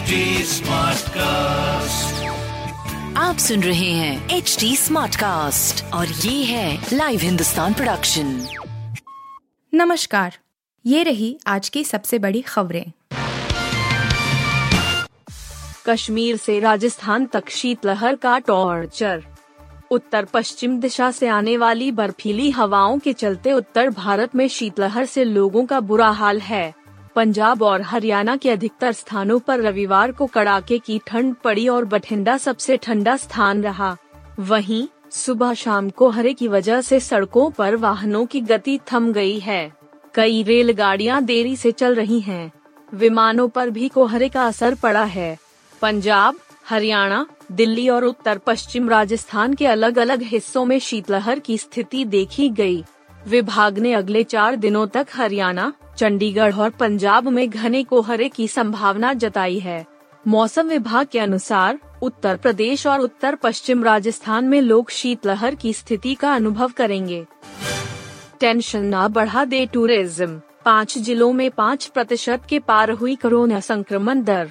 HD Smartcast. आप सुन रहे हैं एच डी स्मार्ट कास्ट और ये है लाइव हिंदुस्तान प्रोडक्शन नमस्कार ये रही आज की सबसे बड़ी खबरें। कश्मीर से राजस्थान तक शीतलहर का टॉर्चर। उत्तर पश्चिम दिशा से आने वाली बर्फीली हवाओं के चलते उत्तर भारत में शीतलहर से लोगों का बुरा हाल है। पंजाब और हरियाणा के अधिकतर स्थानों पर रविवार को कड़ाके की ठंड पड़ी और बठिंडा सबसे ठंडा स्थान रहा वहीं, सुबह शाम कोहरे की वजह से सड़कों पर वाहनों की गति थम गई है कई रेलगाड़ियाँ देरी से चल रही हैं। विमानों पर भी कोहरे का असर पड़ा है पंजाब, हरियाणा, दिल्ली और उत्तर पश्चिम राजस्थान के अलग अलग हिस्सों में शीतलहर की स्थिति देखी गई। विभाग ने अगले चार दिनों तक हरियाणा, चंडीगढ़ और पंजाब में घने कोहरे की संभावना जताई है। मौसम विभाग के अनुसार, उत्तर प्रदेश और उत्तर पश्चिम राजस्थान में लोग शीतलहर की स्थिति का अनुभव करेंगे। टेंशन न बढ़ा दे टूरिज़्म। पाँच जिलों में पाँच प्रतिशत के पार हुई कोरोना संक्रमण दर।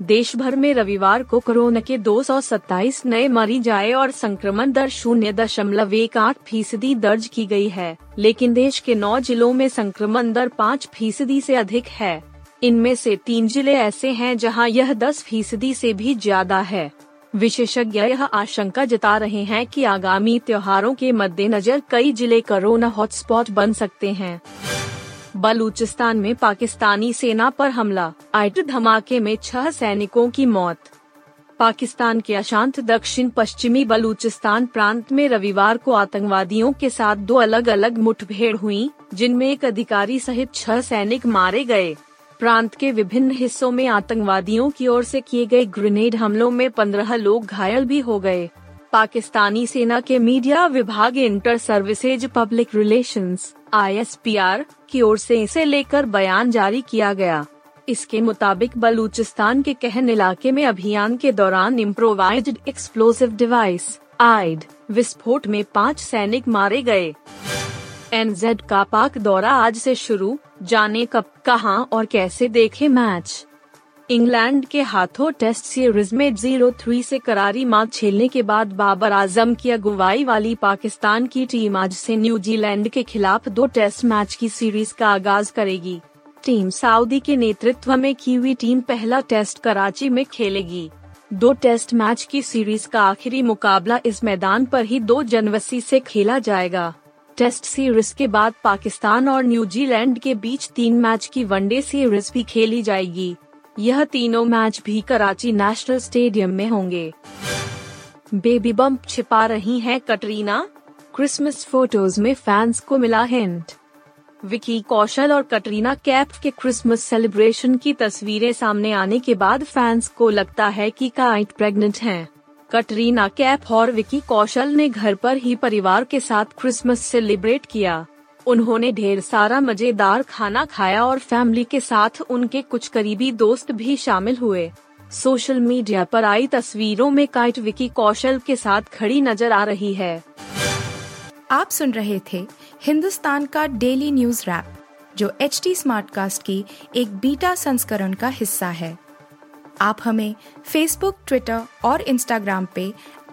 देश भर में रविवार को कोरोना के 227 नए मरीज़ आए और संक्रमण दर शून्य दशमलव एक आठ फ़ीसदी दर्ज की गई है, लेकिन देश के नौ जिलों में संक्रमण दर पाँच फ़ीसदी से अधिक है। इनमें से तीन ज़िले ऐसे हैं जहाँ यह दस फ़ीसदी से भी ज़्यादा है। विशेषज्ञ यह आशंका जता रहे हैं कि आगामी त्योहारों के मद्देनजर कई ज़िले कोरोना हॉटस्पॉट बन सकते हैं। बलूचिस्तान में पाकिस्तानी सेना पर हमला आइट धमाके में छह सैनिकों की मौत। पाकिस्तान के अशांत दक्षिण पश्चिमी बलूचिस्तान प्रांत में रविवार को आतंकवादियों के साथ दो अलग अलग मुठभेड़ हुई, जिनमें एक अधिकारी सहित छह सैनिक मारे गए। प्रांत के विभिन्न हिस्सों में आतंकवादियों की ओर से किए गए ग्रेनेड हमलों में पंद्रह लोग घायल भी हो गए। पाकिस्तानी सेना के मीडिया विभाग inter services public relations ISPR की ओर से इसे लेकर बयान जारी किया गया। इसके मुताबिक बलूचिस्तान के कहन इलाके में अभियान के दौरान इम्प्रोवाइज्ड एक्सप्लोसिव डिवाइस आइड विस्फोट में पाँच सैनिक मारे गए। एनजेड का पाक दौरा आज से शुरू, जाने कब, कहाँ और कैसे देखे मैच इंग्लैंड के हाथों टेस्ट सीरीज़ में ज़ीरो थ्री से करारी मात झेलने के बाद बाबर आज़म की अगुवाई वाली पाकिस्तान की टीम आज से न्यूजीलैंड के खिलाफ दो टेस्ट मैच की सीरीज़ का आगाज़ करेगी। टीम सऊदी के नेतृत्व में की हुई टीम पहला टेस्ट कराची में खेलेगी। दो टेस्ट मैच की सीरीज़ का आखिरी मुकाबला इस मैदान पर ही दो जनवरी से खेला जाएगा। टेस्ट सीरीज़ के बाद पाकिस्तान और न्यूजीलैंड के बीच तीन मैच की वनडे सीरीज़ भी खेली जाएगी। यह तीनों मैच भी कराची नेशनल स्टेडियम में होंगे। बेबी बम्प छिपा रही हैं कटरीना। क्रिसमस फ़ोटोज़ में फैंस को मिला हिंट। विकी कौशल और कटरीना कैफ के क्रिसमस सेलिब्रेशन की तस्वीरें सामने आने के बाद फैंस को लगता है कि काइट प्रेग्नेंट हैं। कटरीना कैफ और विकी कौशल ने घर पर ही परिवार के साथ क्रिसमस सेलिब्रेट किया। उन्होंने ढेर सारा मज़ेदार खाना खाया और फैमिली के साथ उनके कुछ करीबी दोस्त भी शामिल हुए। सोशल मीडिया पर आई तस्वीरों में काइट विकी कौशल के साथ खड़ी नज़र आ रही है। आप सुन रहे थे हिंदुस्तान का डेली न्यूज़ रैप, जो एच टी स्मार्ट कास्ट की एक बीटा संस्करण का हिस्सा है। आप हमें फेसबुक ट्विटर और इंस्टाग्राम पे